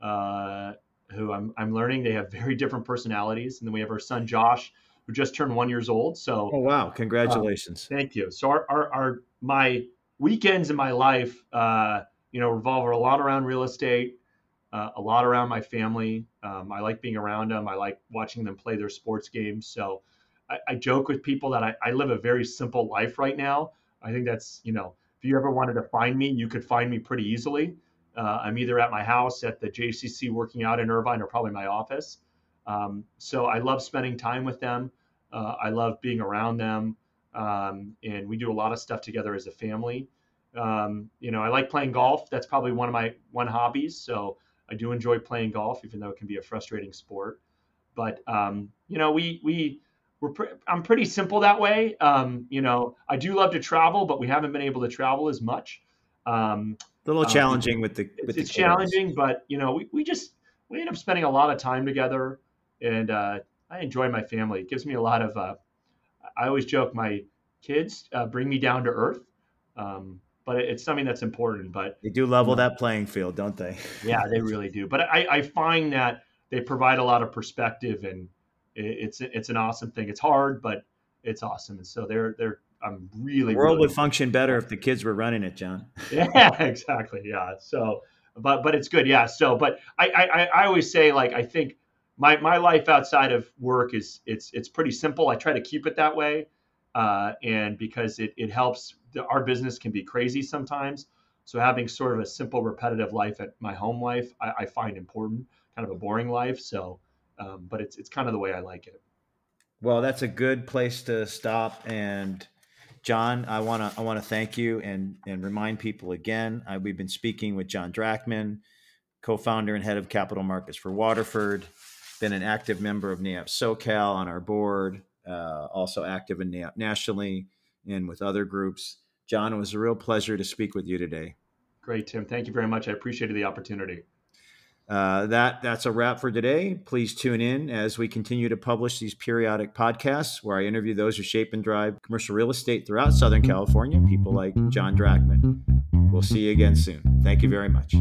uh, who I'm, I'm learning they have very different personalities. And then we have our son Josh, who just turned one years old. So, oh wow, congratulations! Uh, thank you. So our, our, our my weekends in my life, uh, you know, revolve a lot around real estate, uh, a lot around my family. Um, I like being around them. I like watching them play their sports games. So I, I joke with people that I, I, live a very simple life right now. I think that's, you know, if you ever wanted to find me, you could find me pretty easily. Uh, I'm either at my house, at the JCC working out in Irvine, or probably my office. Um, so I love spending time with them. Uh, I love being around them. Um, and we do a lot of stuff together as a family. Um, you know, I like playing golf. That's probably one of my one hobbies. So I do enjoy playing golf, even though it can be a frustrating sport. But um, you know, we we we're pre- I'm pretty simple that way. Um, you know, I do love to travel, but we haven't been able to travel as much. Um, a little uh, challenging with the. With it's the challenging, but you know, we, we just we end up spending a lot of time together, and uh, I enjoy my family. It gives me a lot of. Uh, I always joke my kids uh, bring me down to earth. Um, but it's something that's important. But they do level that playing field, don't they? yeah, they really do. But I, I find that they provide a lot of perspective, and it's it's an awesome thing. It's hard, but it's awesome. And so they're they're I'm really the world really would function better if the kids were running it, John. yeah, exactly. Yeah. So, but but it's good. Yeah. So, but I I I always say like I think my my life outside of work is it's it's pretty simple. I try to keep it that way, uh, and because it it helps our business can be crazy sometimes. So having sort of a simple, repetitive life at my home life, I, I find important. Kind of a boring life, so um, but it's it's kind of the way I like it. Well, that's a good place to stop. And John, I want to I want to thank you and and remind people again. I, we've been speaking with John Drachman, co-founder and head of capital markets for Waterford. Been an active member of NAIOP SoCal on our board. Uh, also active in NAIOP nationally and with other groups. John, it was a real pleasure to speak with you today. Great, Tim. Thank you very much. I appreciated the opportunity. Uh, that that's a wrap for today. Please tune in as we continue to publish these periodic podcasts where I interview those who shape and drive commercial real estate throughout Southern California, people like John Drachman. We'll see you again soon. Thank you very much.